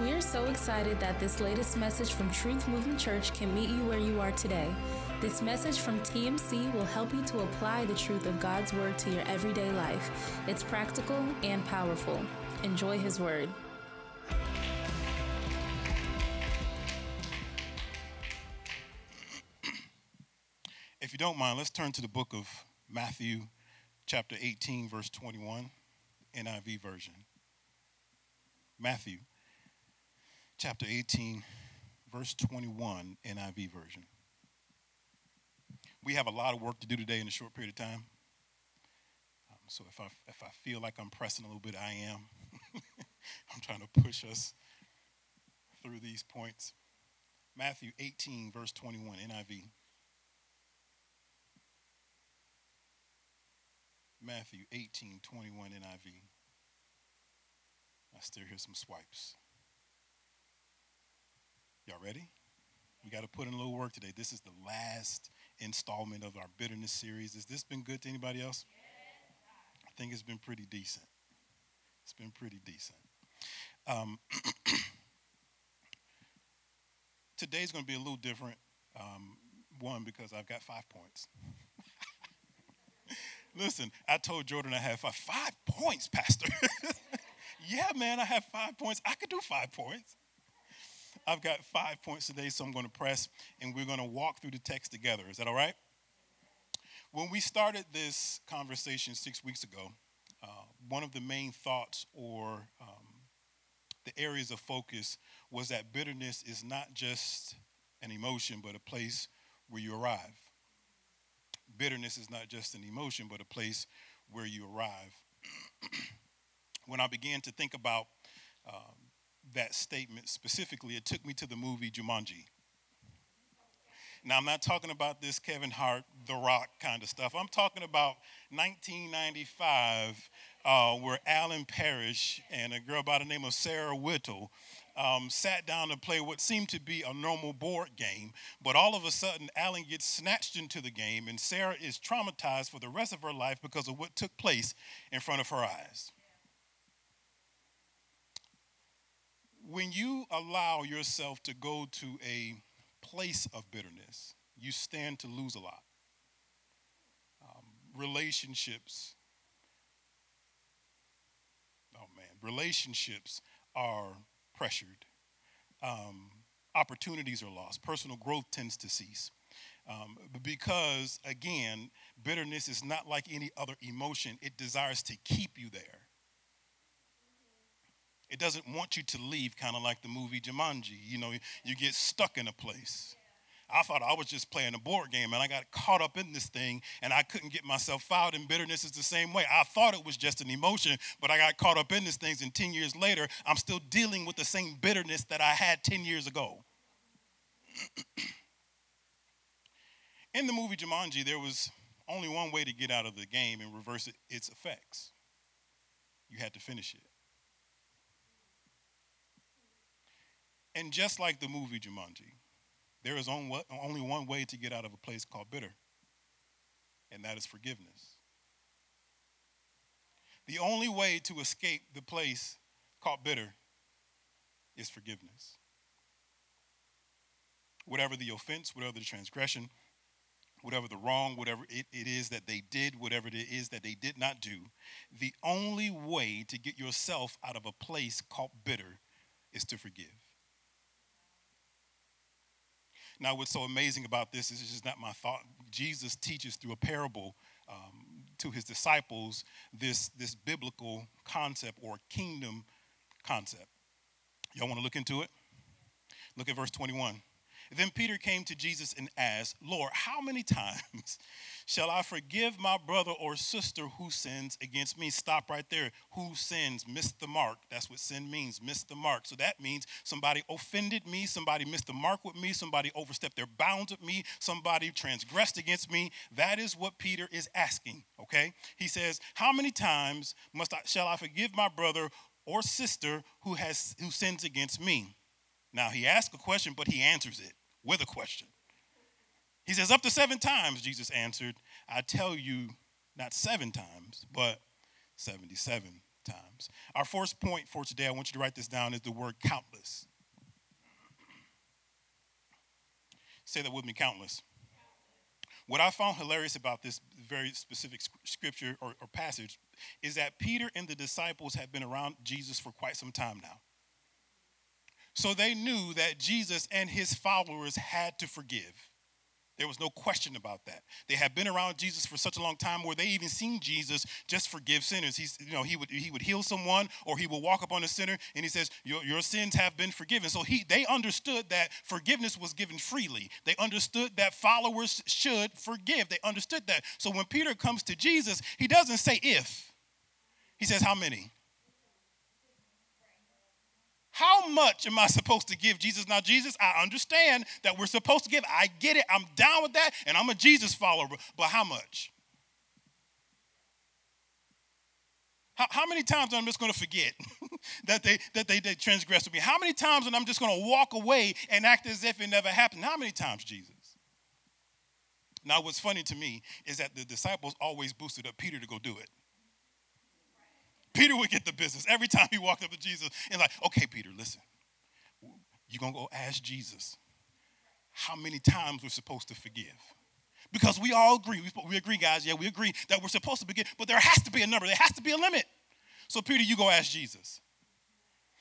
We are so excited that this latest message from Truth Movement Church can meet you where you are today. This message from TMC will help you to apply the truth of God's Word to your everyday life. It's practical and powerful. Enjoy His Word. If you don't mind, let's turn to the book of Matthew, chapter 18, verse 21, NIV version. Matthew chapter 18, verse 21, NIV version. We have a lot of work to do today in a short period of time. Um, so if I, if I feel like I'm pressing a little bit, I am. I'm trying to push us through these points. Matthew 18, verse 21, NIV. Matthew 18, 21, NIV. I still hear some swipes. Y'all ready? We got to put in a little work today. This is the last installment of our bitterness series. Has this been good to anybody else? I think it's been pretty decent. It's been pretty decent. Um, today's going to be a little different. Um, one, because I've got five points. Listen, I told Jordan I have five, five points, Pastor. yeah, man, I have five points. I could do five points. I've got five points today, so I'm going to press and we're going to walk through the text together. Is that all right? When we started this conversation six weeks ago, uh, one of the main thoughts or um, the areas of focus was that bitterness is not just an emotion, but a place where you arrive. Bitterness is not just an emotion, but a place where you arrive. when I began to think about um, that statement specifically, it took me to the movie Jumanji. Now, I'm not talking about this Kevin Hart, The Rock kind of stuff. I'm talking about 1995, uh, where Alan Parrish and a girl by the name of Sarah Whittle um, sat down to play what seemed to be a normal board game. But all of a sudden, Alan gets snatched into the game, and Sarah is traumatized for the rest of her life because of what took place in front of her eyes. When you allow yourself to go to a place of bitterness, you stand to lose a lot. Um, relationships, oh man, relationships are pressured. Um, opportunities are lost. Personal growth tends to cease. Um, because, again, bitterness is not like any other emotion, it desires to keep you there. It doesn't want you to leave, kind of like the movie Jumanji. You know, you get stuck in a place. I thought I was just playing a board game and I got caught up in this thing and I couldn't get myself out. And bitterness is the same way. I thought it was just an emotion, but I got caught up in this thing. And 10 years later, I'm still dealing with the same bitterness that I had 10 years ago. in the movie Jumanji, there was only one way to get out of the game and reverse its effects you had to finish it. And just like the movie Jumanji, there is only one way to get out of a place called bitter, and that is forgiveness. The only way to escape the place called bitter is forgiveness. Whatever the offense, whatever the transgression, whatever the wrong, whatever it, it is that they did, whatever it is that they did not do, the only way to get yourself out of a place called bitter is to forgive. Now, what's so amazing about this is just not my thought. Jesus teaches through a parable um, to his disciples this, this biblical concept or kingdom concept. Y'all want to look into it? Look at verse 21. Then Peter came to Jesus and asked, Lord, how many times shall I forgive my brother or sister who sins against me? Stop right there. Who sins? Missed the mark. That's what sin means, missed the mark. So that means somebody offended me, somebody missed the mark with me, somebody overstepped their bounds with me, somebody transgressed against me. That is what Peter is asking, okay? He says, How many times must I, shall I forgive my brother or sister who has who sins against me? Now he asks a question, but he answers it with a question. He says, Up to seven times, Jesus answered, I tell you, not seven times, but 77 times. Our first point for today, I want you to write this down, is the word countless. Say that with me countless. What I found hilarious about this very specific scripture or, or passage is that Peter and the disciples have been around Jesus for quite some time now. So they knew that Jesus and his followers had to forgive. There was no question about that. They had been around Jesus for such a long time where they even seen Jesus just forgive sinners. He's, you know, he would he would heal someone or he would walk up on a sinner and he says, Your, your sins have been forgiven. So he they understood that forgiveness was given freely. They understood that followers should forgive. They understood that. So when Peter comes to Jesus, he doesn't say if. He says, How many? How much am I supposed to give Jesus? Now, Jesus, I understand that we're supposed to give. I get it. I'm down with that, and I'm a Jesus follower. But how much? How, how many times am I'm just going to forget that they that they, they transgressed with me? How many times and I'm just going to walk away and act as if it never happened? How many times, Jesus? Now, what's funny to me is that the disciples always boosted up Peter to go do it. Peter would get the business every time he walked up to Jesus and like, okay, Peter, listen, you're gonna go ask Jesus how many times we're supposed to forgive. Because we all agree, we, we agree, guys, yeah, we agree that we're supposed to forgive, but there has to be a number, there has to be a limit. So, Peter, you go ask Jesus.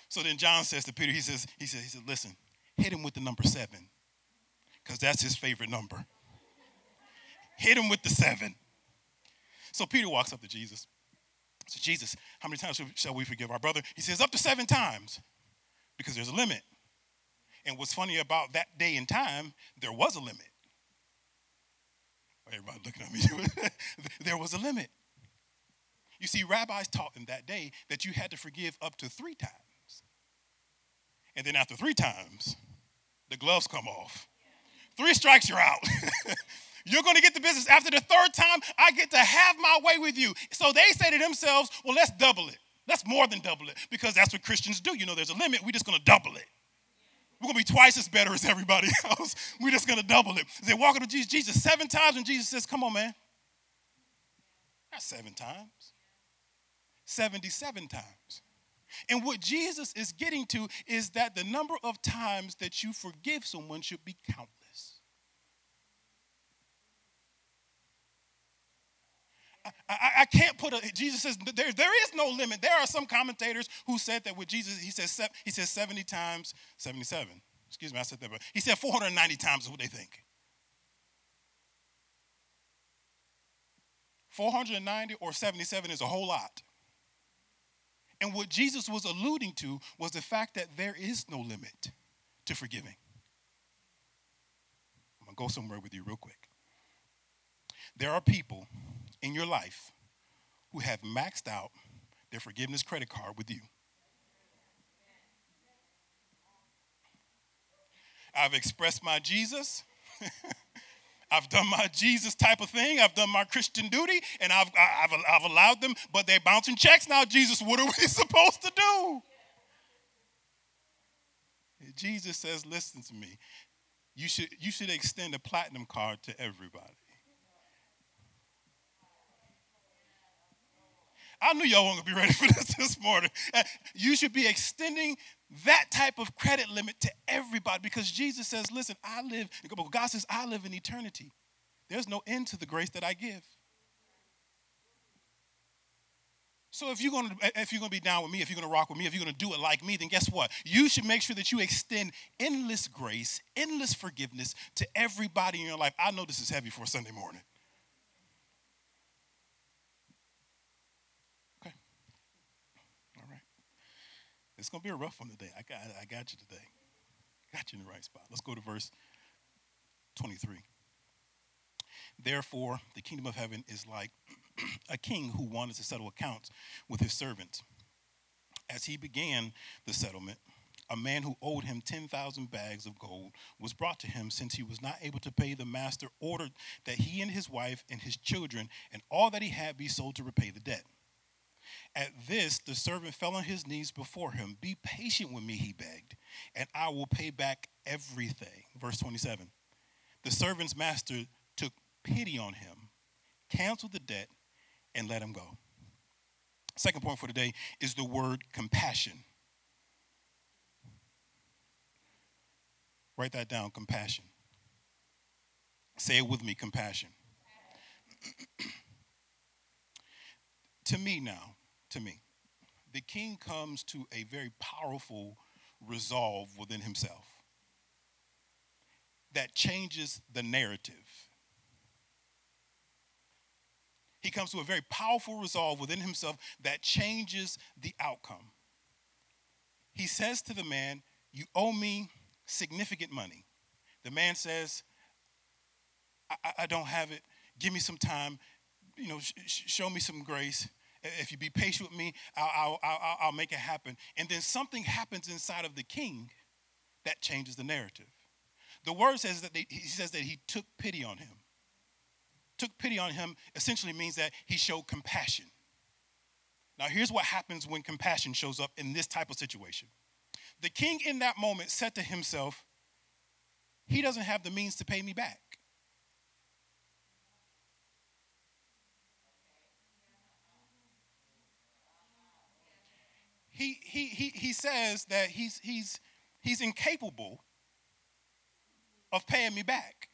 So then John says to Peter, he says, he says, he said, listen, hit him with the number seven, because that's his favorite number. hit him with the seven. So Peter walks up to Jesus. So, Jesus, how many times shall we forgive our brother? He says, up to seven times, because there's a limit. And what's funny about that day and time, there was a limit. Everybody looking at me. there was a limit. You see, rabbis taught in that day that you had to forgive up to three times. And then after three times, the gloves come off. Three strikes, you're out. You're going to get the business. After the third time, I get to have my way with you. So they say to themselves, well, let's double it. Let's more than double it because that's what Christians do. You know, there's a limit. We're just going to double it. We're going to be twice as better as everybody else. We're just going to double it. They walk up to Jesus, Jesus seven times, and Jesus says, Come on, man. Not seven times, 77 times. And what Jesus is getting to is that the number of times that you forgive someone should be counted. I, I, can't put a, Jesus says there, there is no limit. There are some commentators who said that with Jesus, he says, he says 70 times 77. Excuse me, I said that, but he said 490 times is what they think. 490 or 77 is a whole lot. And what Jesus was alluding to was the fact that there is no limit to forgiving. I'm going to go somewhere with you real quick. There are people in your life who have maxed out their forgiveness credit card with you. I've expressed my Jesus. I've done my Jesus type of thing. I've done my Christian duty, and I've, I've, I've allowed them, but they're bouncing checks now. Jesus, what are we supposed to do? Jesus says, listen to me. You should, you should extend a platinum card to everybody. I knew y'all weren't gonna be ready for this this morning. You should be extending that type of credit limit to everybody because Jesus says, listen, I live, God says, I live in eternity. There's no end to the grace that I give. So if you're gonna if you're gonna be down with me, if you're gonna rock with me, if you're gonna do it like me, then guess what? You should make sure that you extend endless grace, endless forgiveness to everybody in your life. I know this is heavy for a Sunday morning. It's going to be a rough one today. I got, I got you today. Got you in the right spot. Let's go to verse 23. Therefore, the kingdom of heaven is like a king who wanted to settle accounts with his servants. As he began the settlement, a man who owed him 10,000 bags of gold was brought to him since he was not able to pay the master ordered that he and his wife and his children and all that he had be sold to repay the debt at this, the servant fell on his knees before him. Be patient with me, he begged, and I will pay back everything. Verse 27. The servant's master took pity on him, canceled the debt, and let him go. Second point for today is the word compassion. Write that down compassion. Say it with me compassion. to me, now, to me, the king comes to a very powerful resolve within himself that changes the narrative. He comes to a very powerful resolve within himself that changes the outcome. He says to the man, You owe me significant money. The man says, I, I don't have it. Give me some time. You know, sh- show me some grace. If you be patient with me, I'll, I'll, I'll, I'll make it happen. And then something happens inside of the king that changes the narrative. The word says that they, he says that he took pity on him. Took pity on him essentially means that he showed compassion. Now, here's what happens when compassion shows up in this type of situation. The king in that moment said to himself, He doesn't have the means to pay me back. He, he, he, he says that he's, he's, he's incapable of paying me back.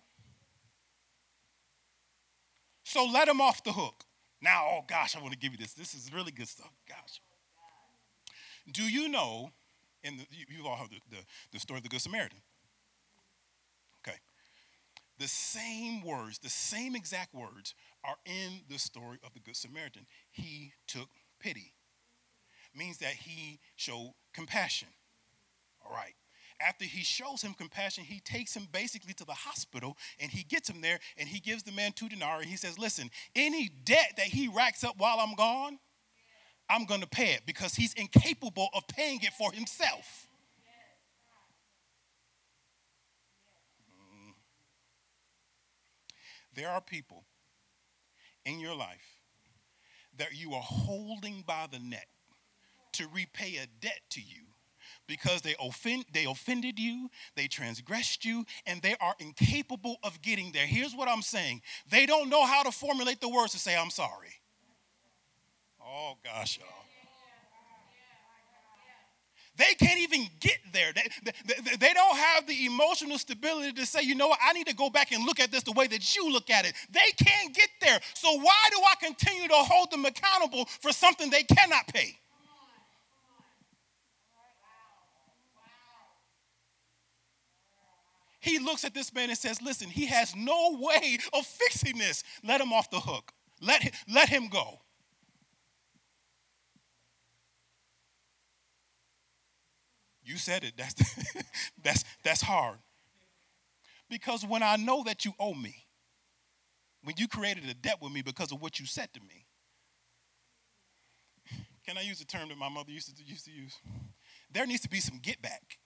So let him off the hook. Now, oh gosh, I want to give you this. This is really good stuff. Gosh. Do you know, and you, you all heard the, the, the story of the Good Samaritan? Okay. The same words, the same exact words are in the story of the Good Samaritan. He took pity, means that he showed compassion. All right. After he shows him compassion, he takes him basically to the hospital and he gets him there and he gives the man two denarii. He says, Listen, any debt that he racks up while I'm gone, I'm going to pay it because he's incapable of paying it for himself. Mm. There are people in your life that you are holding by the neck to repay a debt to you because they, offend, they offended you, they transgressed you, and they are incapable of getting there. Here's what I'm saying they don't know how to formulate the words to say, I'm sorry. Oh, gosh, y'all. They can't even get there. They, they, they, don't have the emotional stability to say, you know what, I need to go back and look at this the way that you look at it. They can't get there. So why do I continue to hold them accountable for something they cannot pay? He looks at this man and says, Listen, he has no way of fixing this. Let him off the hook. Let him, let him go. You said it. That's, that's, that's hard. Because when I know that you owe me, when you created a debt with me because of what you said to me, can I use a term that my mother used to, used to use? There needs to be some get back.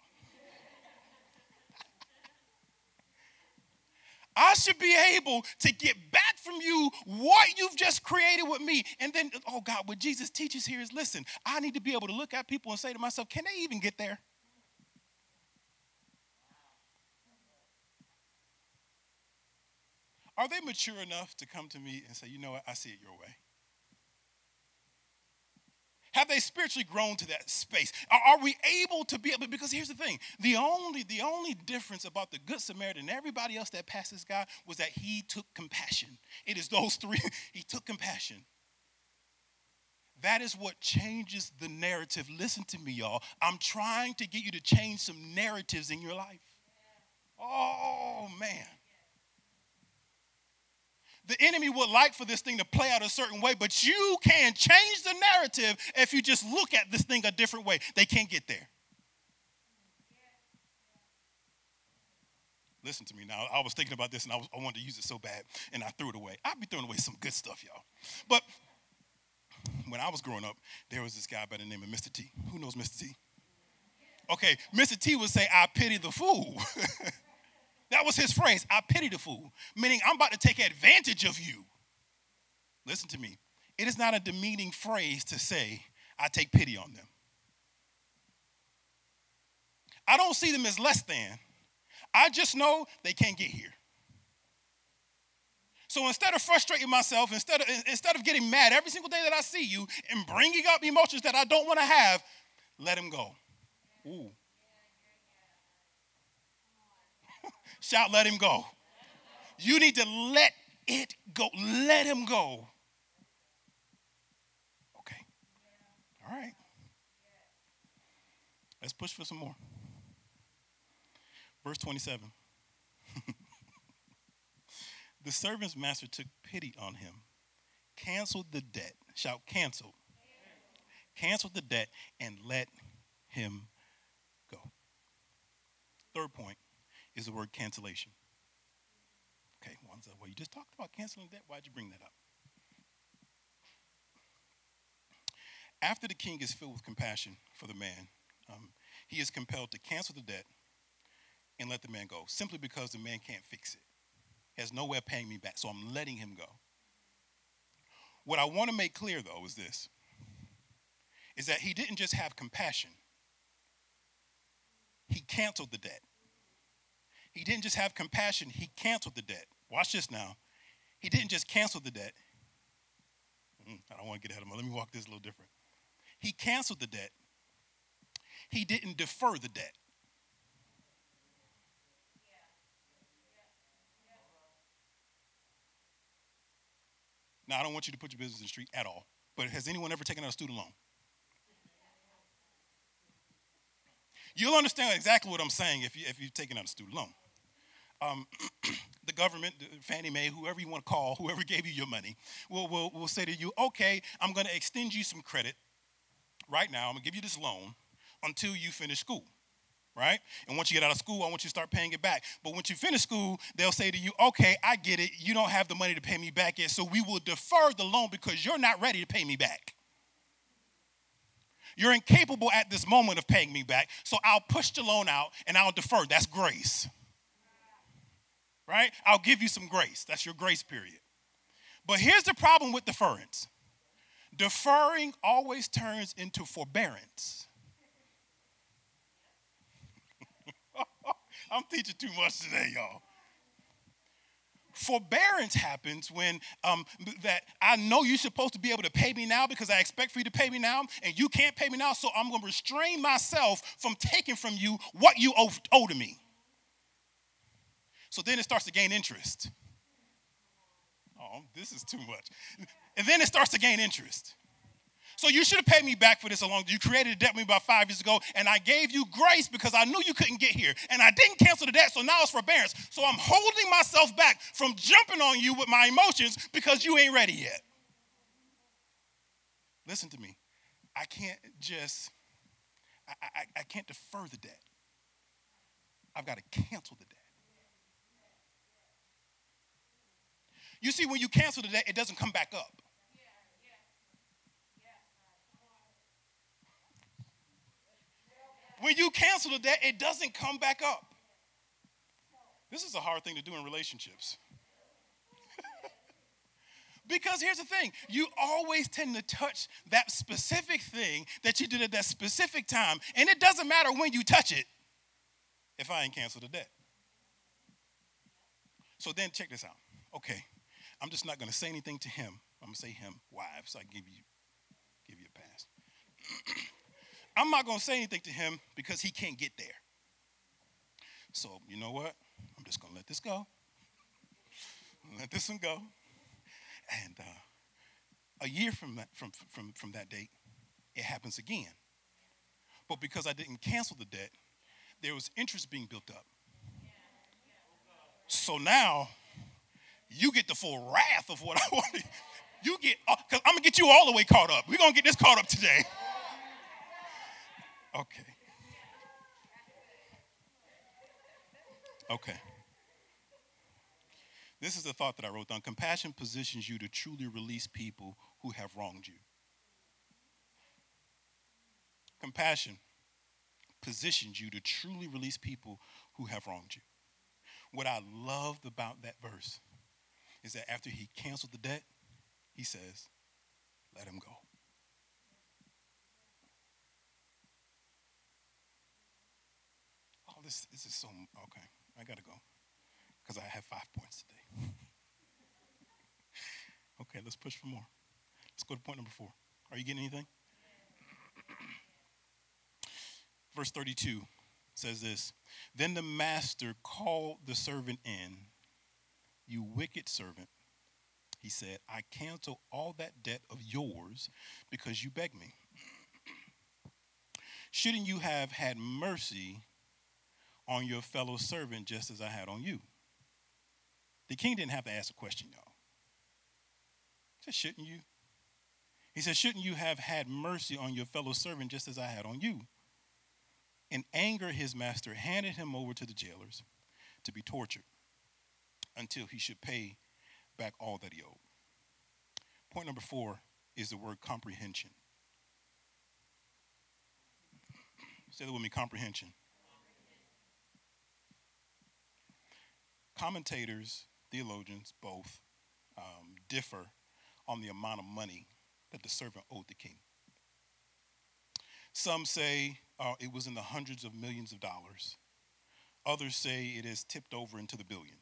I should be able to get back from you what you've just created with me. And then, oh God, what Jesus teaches here is listen, I need to be able to look at people and say to myself, can they even get there? Are they mature enough to come to me and say, you know what, I see it your way? Have they spiritually grown to that space? Are, are, we able to be able? Because here's the thing: the only the only difference about the Good Samaritan and everybody else that passed this guy was that he took compassion. It is those three. he took compassion. That is what changes the narrative. Listen to me, y'all. I'm trying to get you to change some narratives in your life. Oh man. The enemy would like for this thing to play out a certain way, but you can change the narrative if you just look at this thing a different way. They can't get there. Listen to me now. I was thinking about this and I, was, I wanted to use it so bad and I threw it away. I'd be throwing away some good stuff, y'all. But when I was growing up, there was this guy by the name of Mr. T. Who knows Mr. T? Okay, Mr. T would say, I pity the fool. That was his phrase. I pity the fool, meaning I'm about to take advantage of you. Listen to me. It is not a demeaning phrase to say, I take pity on them. I don't see them as less than. I just know they can't get here. So instead of frustrating myself, instead of, instead of getting mad every single day that I see you and bringing up emotions that I don't want to have, let him go. Ooh. Shout, let him go. You need to let it go. Let him go. Okay. All right. Let's push for some more. Verse 27. the servant's master took pity on him, canceled the debt. Shout, cancel. Canceled the debt and let him go. Third point is the word cancellation. Okay, one said, well, you just talked about canceling debt. Why'd you bring that up? After the king is filled with compassion for the man, um, he is compelled to cancel the debt and let the man go, simply because the man can't fix it. He has no way of paying me back, so I'm letting him go. What I want to make clear, though, is this is that he didn't just have compassion, he canceled the debt. He didn't just have compassion, he canceled the debt. Watch this now. He didn't just cancel the debt. Mm, I don't want to get ahead of him. Let me walk this a little different. He canceled the debt. He didn't defer the debt. Now, I don't want you to put your business in the street at all, but has anyone ever taken out a student loan? You'll understand exactly what I'm saying if, you, if you've taken out a student loan. Um, the government, Fannie Mae, whoever you want to call, whoever gave you your money, will, will, will say to you, okay, I'm going to extend you some credit right now. I'm going to give you this loan until you finish school right? And once you get out of school, I want you to start paying it back. But once you finish school, they'll say to you, okay, I get it. You don't have the money to pay me back yet, so we will defer the loan because you're not ready to pay me back. You're incapable at this moment of paying me back, so I'll push the loan out and I'll defer. That's grace. Right? I'll give you some grace. That's your grace period. But here's the problem with deference deferring always turns into forbearance. I'm teaching too much today, y'all. Forbearance happens when um, that I know you're supposed to be able to pay me now because I expect for you to pay me now, and you can't pay me now, so I'm going to restrain myself from taking from you what you owe, owe to me. So then it starts to gain interest. Oh, this is too much. And then it starts to gain interest. So you should have paid me back for this a long You created a debt with me about five years ago, and I gave you grace because I knew you couldn't get here. And I didn't cancel the debt, so now it's forbearance. So I'm holding myself back from jumping on you with my emotions because you ain't ready yet. Listen to me. I can't just, I, I, I can't defer the debt. I've got to cancel the debt. You see, when you cancel the debt, it doesn't come back up. When you cancel the debt, it doesn't come back up. This is a hard thing to do in relationships. because here's the thing you always tend to touch that specific thing that you did at that specific time, and it doesn't matter when you touch it if I ain't canceled the debt. So then check this out. Okay, I'm just not to say anything to him. I'm to say him, wives. So I give you, give you a pass. I'm not going to say anything to him because he can't get there. So, you know what? I'm just going to let this go. Let this one go. And uh, a year from that, from, from, from that date, it happens again. But because I didn't cancel the debt, there was interest being built up. So now you get the full wrath of what I wanted. You get, because uh, I'm going to get you all the way caught up. We're going to get this caught up today. Okay. Okay. This is the thought that I wrote down. Compassion positions you to truly release people who have wronged you. Compassion positions you to truly release people who have wronged you. What I loved about that verse is that after he canceled the debt, he says, let him go. Oh, this, this is so, okay, I gotta go because I have five points today. Okay, let's push for more. Let's go to point number four. Are you getting anything? Verse 32 says this Then the master called the servant in. You wicked servant, he said, I cancel all that debt of yours because you begged me. Shouldn't you have had mercy on your fellow servant just as I had on you? The king didn't have to ask a question, y'all. He said, Shouldn't you? He said, Shouldn't you have had mercy on your fellow servant just as I had on you? In anger, his master handed him over to the jailers to be tortured until he should pay back all that he owed. Point number four is the word comprehension. Say that with me comprehension. Commentators, theologians, both um, differ on the amount of money that the servant owed the king. Some say uh, it was in the hundreds of millions of dollars. Others say it has tipped over into the billion.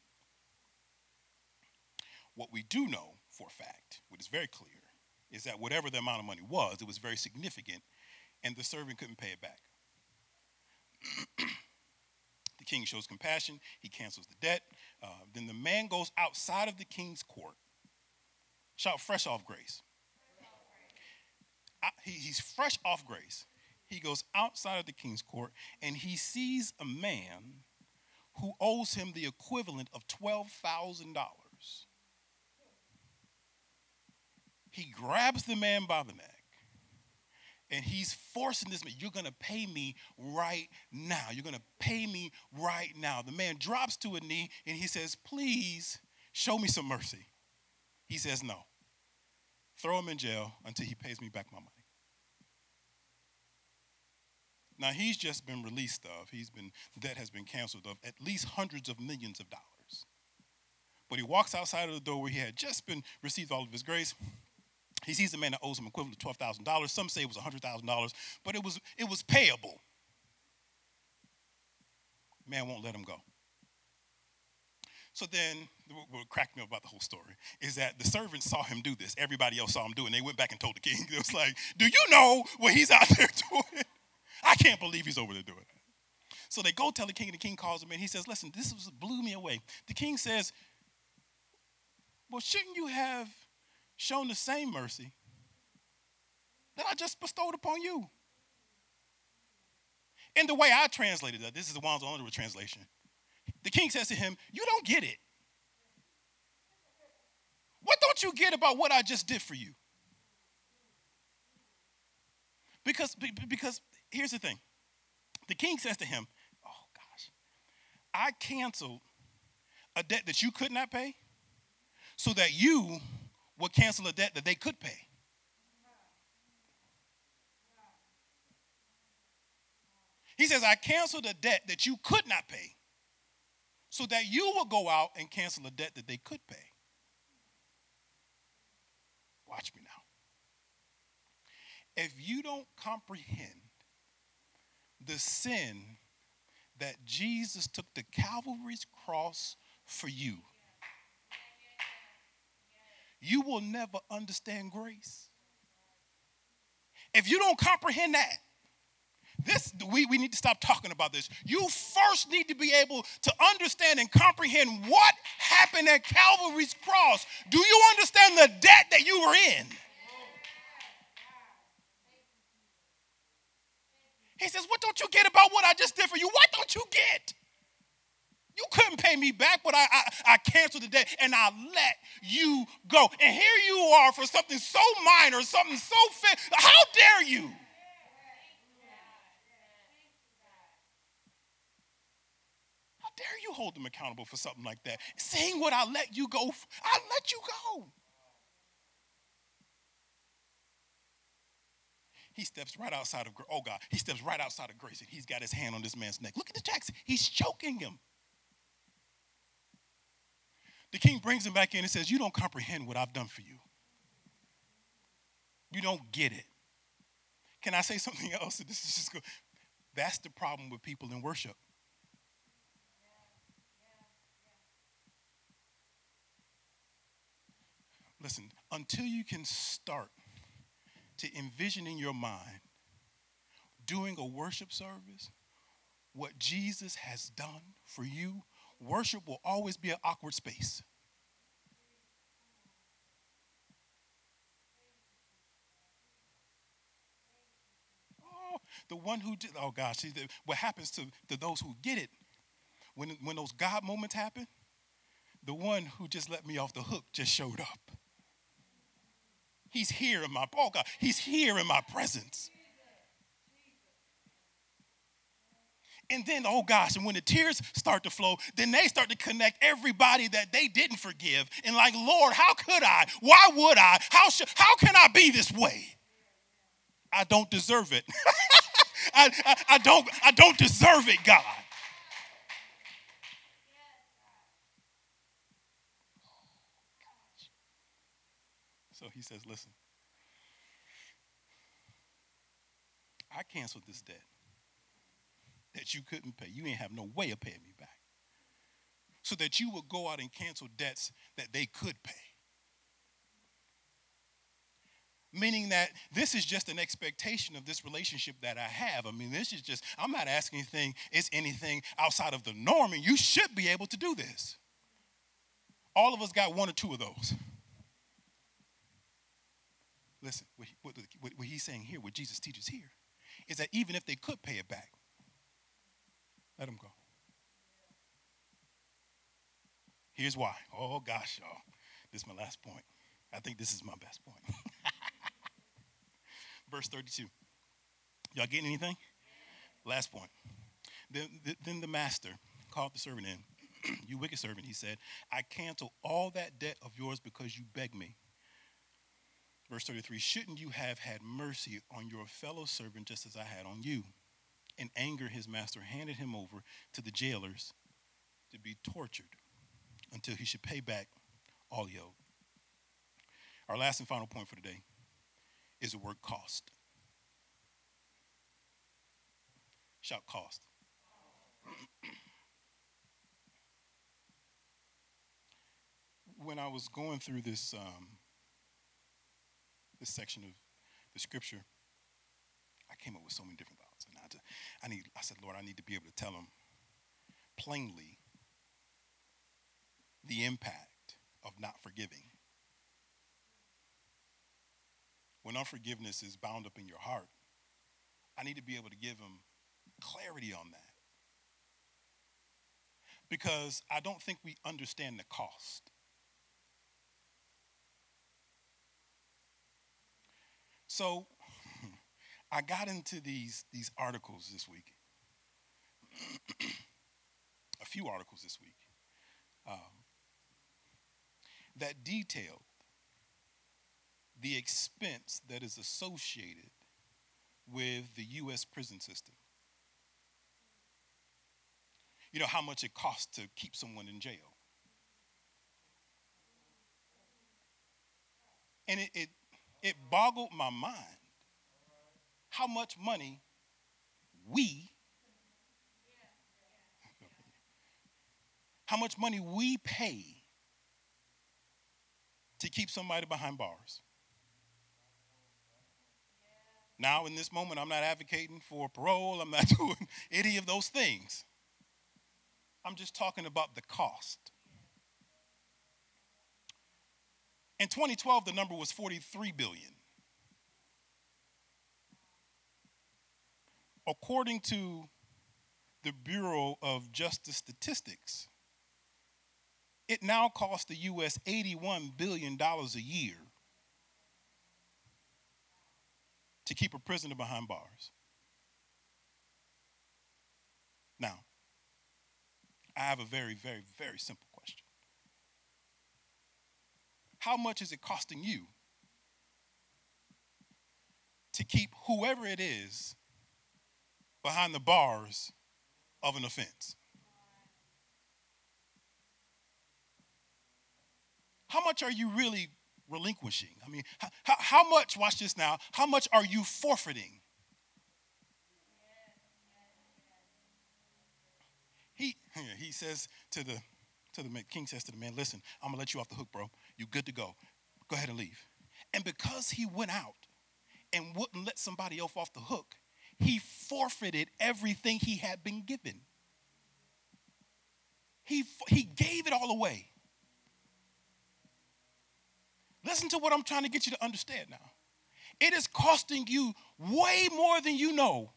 What we do know for a fact, what is very clear, is that whatever the amount of money was, it was very significant, and the servant couldn't pay it back. king shows compassion, he cancels the debt. Uh, then the man goes outside of the king's court. Shout fresh off grace. I, he, he's fresh off grace. He goes outside of the king's court and he sees a man who owes him the equivalent of $12,000. He grabs the man by the neck and he's forcing this man, you're gonna pay me right now. You're gonna pay me right now. The man drops to a knee and he says, Please show me some mercy. He says, No. Throw him in jail until he pays me back my money. Now he's just been released of, he's been, debt has been canceled of at least hundreds of millions of dollars. But he walks outside of the door where he had just been received all of his grace. He sees a man that owes him equivalent to twelve thousand dollars. Some say it was hundred thousand dollars, but it was it was payable. Man won't let him go. So then, what cracked me up about the whole story is that the servants saw him do this. Everybody else saw him do it. And they went back and told the king. It was like, "Do you know what he's out there doing? I can't believe he's over there doing it. So they go tell the king, and the king calls him in. He says, "Listen, this blew me away." The king says, "Well, shouldn't you have?" Shown the same mercy that I just bestowed upon you. In the way I translated that, this is the Wands Underwood translation. The king says to him, You don't get it. What don't you get about what I just did for you? Because, because here's the thing the king says to him, Oh gosh, I canceled a debt that you could not pay so that you would cancel a debt that they could pay. He says, I canceled a debt that you could not pay so that you will go out and cancel a debt that they could pay. Watch me now. If you don't comprehend the sin that Jesus took to Calvary's cross for you, you will never understand grace. If you don't comprehend that, this we, we need to stop talking about this. You first need to be able to understand and comprehend what happened at Calvary's cross. Do you understand the debt that you were in? He says, What don't you get about what I just did for you? What don't you get? You couldn't pay me back, but I, I, I canceled the debt and I let you go. And here you are for something so minor, something so fit. How dare you? How dare you hold them accountable for something like that? Saying what I let you go, I let you go. He steps right outside of, oh God, he steps right outside of grace and he's got his hand on this man's neck. Look at the text. He's choking him. The king brings him back in and says, You don't comprehend what I've done for you. You don't get it. Can I say something else? This is just good. That's the problem with people in worship. Listen, until you can start to envision in your mind doing a worship service, what Jesus has done for you, worship will always be an awkward space. Oh, the one who did, oh gosh, what happens to, to those who get it, when, when those God moments happen, the one who just let me off the hook just showed up. He's here in my, oh God, he's here in my presence. And then, oh gosh, and when the tears start to flow, then they start to connect everybody that they didn't forgive. And like, Lord, how could I? Why would I? How, should, how can I be this way? I don't deserve it. I, I, I, don't, I don't deserve it, God. So he says, Listen, I canceled this debt that you couldn't pay. You ain't have no way of paying me back. So that you would go out and cancel debts that they could pay. Meaning that this is just an expectation of this relationship that I have. I mean, this is just, I'm not asking anything, it's anything outside of the norm, and you should be able to do this. All of us got one or two of those. Listen, what, what, what he's saying here, what Jesus teaches here, is that even if they could pay it back, let them go. Here's why. Oh gosh, y'all. This is my last point. I think this is my best point. Verse 32. Y'all getting anything? Last point. Then, then the master called the servant in. you wicked servant, he said, I cancel all that debt of yours because you begged me. Verse 33 Shouldn't you have had mercy on your fellow servant just as I had on you? In anger, his master handed him over to the jailers to be tortured until he should pay back all he owed. Our last and final point for today is the word cost. Shout cost. when I was going through this um, this section of the scripture, I came up with so many different thoughts. And I, just, I need, I said, Lord, I need to be able to tell them plainly the impact of not forgiving. When unforgiveness is bound up in your heart, I need to be able to give them clarity on that. Because I don't think we understand the cost. So I got into these, these articles this week, a few articles this week, um, that detailed the expense that is associated with the U.S. prison system. You know how much it costs to keep someone in jail. And it, it, it boggled my mind how much money we how much money we pay to keep somebody behind bars. Now, in this moment, I'm not advocating for parole. I'm not doing any of those things. I'm just talking about the cost. In 2012, the number was 43 billion. According to the Bureau of Justice Statistics, it now costs the U.S. $81 billion a year to keep a prisoner behind bars. Now, I have a very, very, very simple question. How much is it costing you to keep whoever it is behind the bars of an offense. How much are you really relinquishing? I mean, how, how much, watch this now, how much are you forfeiting? He, he says to the, to the king says to the man, listen, I'm gonna let you off the hook, bro. You good to go. Go ahead and leave. And because he went out and wouldn't let somebody else off the hook, he forfeited everything he had been given. He, he gave it all away. Listen to what I'm trying to get you to understand now. It is costing you way more than you know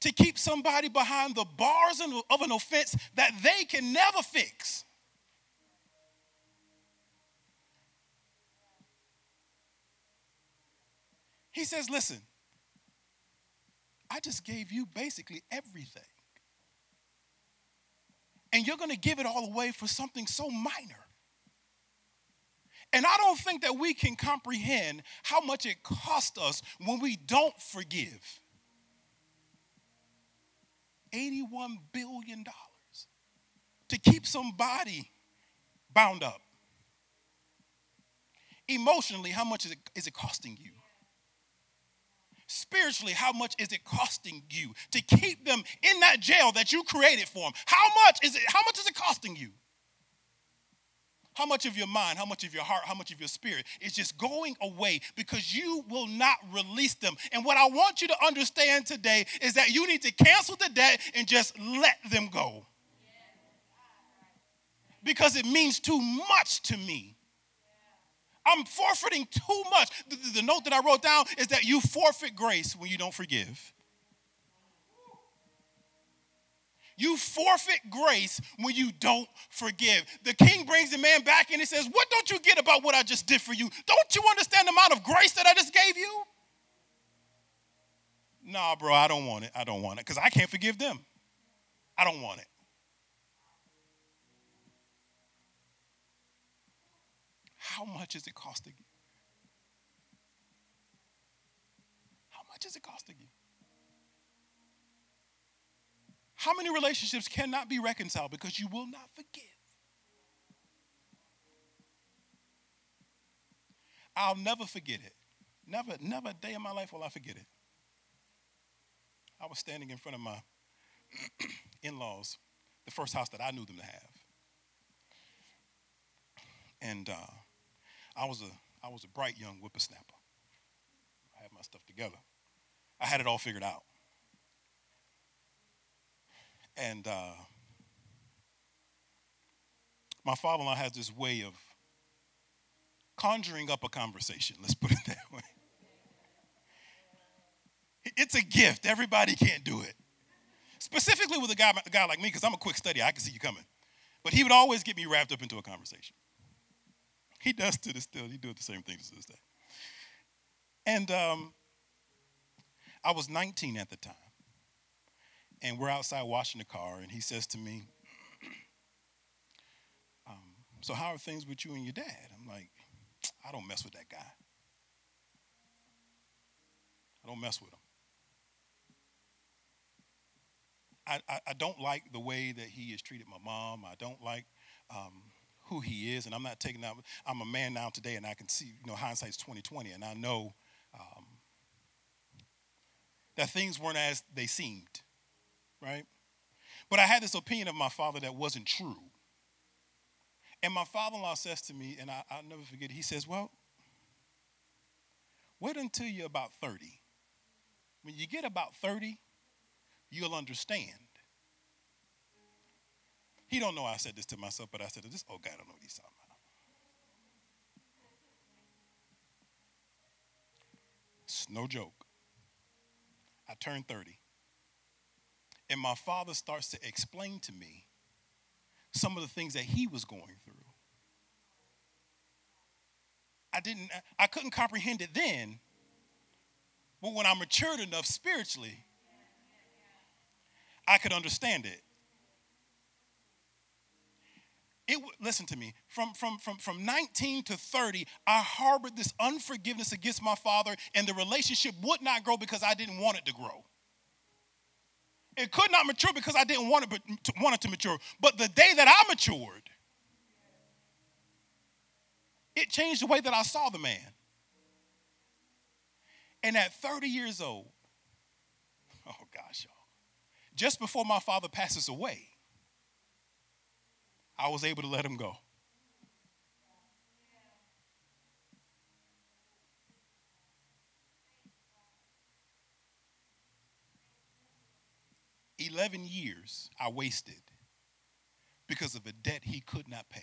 to keep somebody behind the bars of an offense that they can never fix. He says, Listen, I just gave you basically everything. And you're going to give it all away for something so minor. And I don't think that we can comprehend how much it costs us when we don't forgive. $81 billion to keep somebody bound up. Emotionally, how much is it, is it costing you? Spiritually, how much is it costing you to keep them in that jail that you created for them? How much is it? How much is it costing you? How much of your mind, how much of your heart, how much of your spirit is just going away because you will not release them. And what I want you to understand today is that you need to cancel the debt and just let them go. Because it means too much to me. I'm forfeiting too much. The, the, note that I wrote down is that you forfeit grace when you don't forgive. You forfeit grace when you don't forgive. The king brings the man back and he says, What don't you get about what I just did for you? Don't you understand the amount of grace that I just gave you? Nah, bro, I don't want it. I don't want it because I can't forgive them. I don't want it. How much is it costing you? How much is it costing you? How many relationships cannot be reconciled because you will not forgive? I'll never forget it. Never, never a day in my life will I forget it. I was standing in front of my in laws, the first house that I knew them to have. And uh, I, was a, I was a bright young whippersnapper. I had my stuff together, I had it all figured out. And uh, my father in law has this way of conjuring up a conversation, let's put it that way. It's a gift, everybody can't do it. Specifically with a guy, a guy like me, because I'm a quick study, I can see you coming. But he would always get me wrapped up into a conversation. He does to this still, he does the same things to this day. And um, I was 19 at the time and we're outside washing the car, and he says to me, um, So, how are things with you and your dad? I'm like, I don't mess with that guy. I don't mess with him. I, I, I don't like the way that he has treated my mom. I don't like um, who he is, and I'm not taking that. I'm a man now today, and I can see, you know, hindsight's 2020, and I know um, that things weren't as they seemed right? But I had this opinion of my father that wasn't true. And my father in law says to me, and I, will never forget, he says, Well, wait until you're about 30. When you get about 30, you'll understand. He don't know I said this to myself, but I said this, oh God, I don't know what he's talking about. It's no joke. I turned 30. And my father starts to explain to me some of the things that he was going through. I didn't, I couldn't comprehend it then, but when I matured enough spiritually, I could understand it. It, listen to me from, from, from, from 19 to 30 i harbored this unforgiveness against my father and the relationship would not grow because i didn't want it to grow it could not mature because I didn't want it, to, want it to mature. But the day that I matured, it changed the way that I saw the man. And at 30 years old, oh gosh, y'all, just before my father passes away, I was able to let him go. Eleven years I wasted because of a debt he could not pay.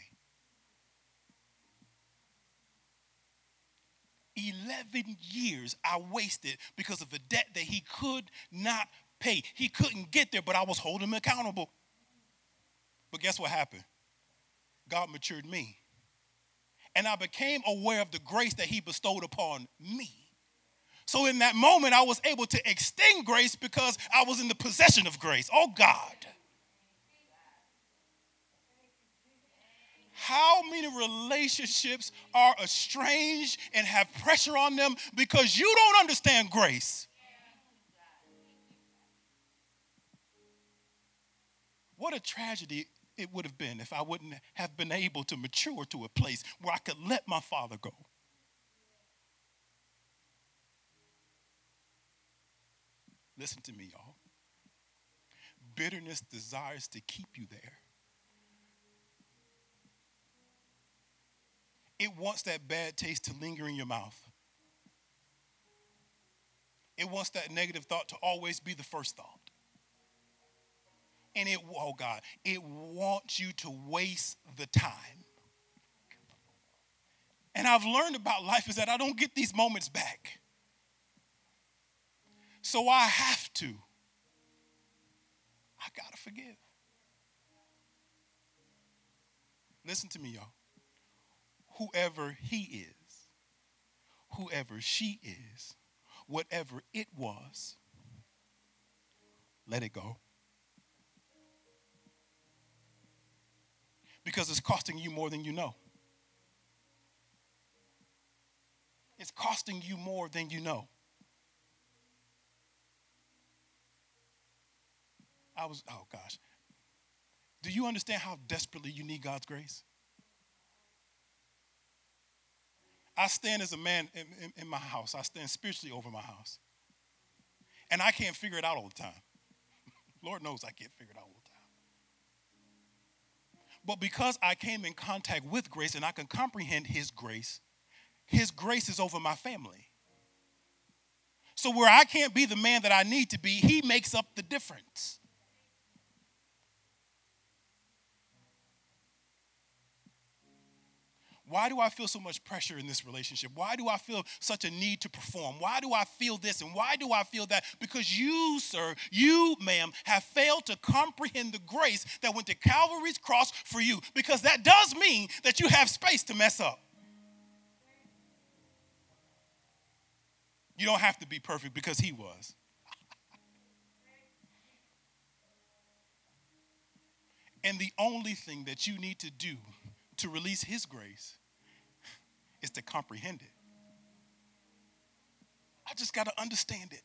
11 years I wasted because of a debt that he could not pay. He couldn't get there, but I was holding him accountable. But guess what happened? God matured me. And I became aware of the grace that he bestowed upon me. So in that moment, I was able to extend grace because I was in the possession of grace. Oh God. How many relationships are estranged and have pressure on them because you don't understand grace? What a tragedy it would have been if I wouldn't have been able to mature to a place where I could let my father go. Listen to me, y'all. Bitterness desires to keep you there. It wants that bad taste to linger in your mouth. It wants that negative thought to always be the first thought. And it, oh God, it wants you to waste the time. And I've learned about life is that I don't get these moments back. So I have to. I got to forgive. Listen to me, y'all whoever he is, whoever she is, whatever it was, let it go. Because it's costing you more than you know. It's costing you more than you know. I was, oh gosh. Do you understand how desperately you need God's grace? I stand as a man in, in, in, my house. I stand spiritually over my house. And I can't figure it out all the time. Lord knows I can't figure it out all the time. But because I came in contact with grace and I can comprehend His grace, His grace is over my family. So where I can't be the man that I need to be, He makes up the difference. Why do I feel so much pressure in this relationship? Why do I feel such a need to perform? Why do I feel this and why do I feel that? Because you, sir, you, ma'am, have failed to comprehend the grace that went to Calvary's cross for you. Because that does mean that you have space to mess up. You don't have to be perfect because he was. and the only thing that you need to do to release his grace is to comprehend it. I just got to understand it.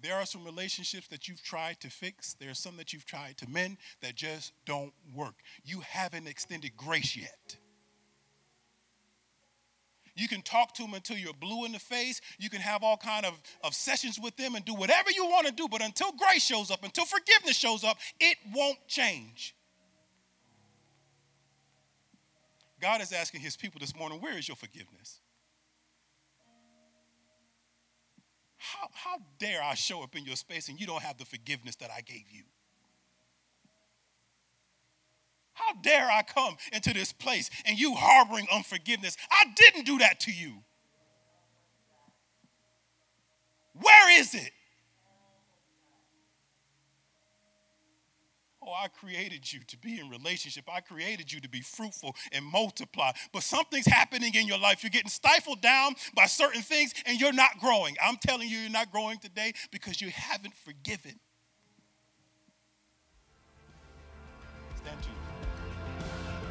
There are some relationships that you've tried to fix. There are some that you've tried to mend that just don't work. You haven't extended grace yet. You can talk to them until you're blue in the face. You can have all kind of, of sessions with them and do whatever you want to do. But until grace shows up, until forgiveness shows up, it won't change. God is asking his people this morning, where is your forgiveness? How, how dare I show up in your space and you don't have the forgiveness that I gave you? How dare I come into this place and you harboring unforgiveness? I didn't do that to you. Where is it? Oh, I created you to be in relationship. I created you to be fruitful and multiply. But something's happening in your life. You're getting stifled down by certain things and you're not growing. I'm telling you, you're not growing today because you haven't forgiven. Stand to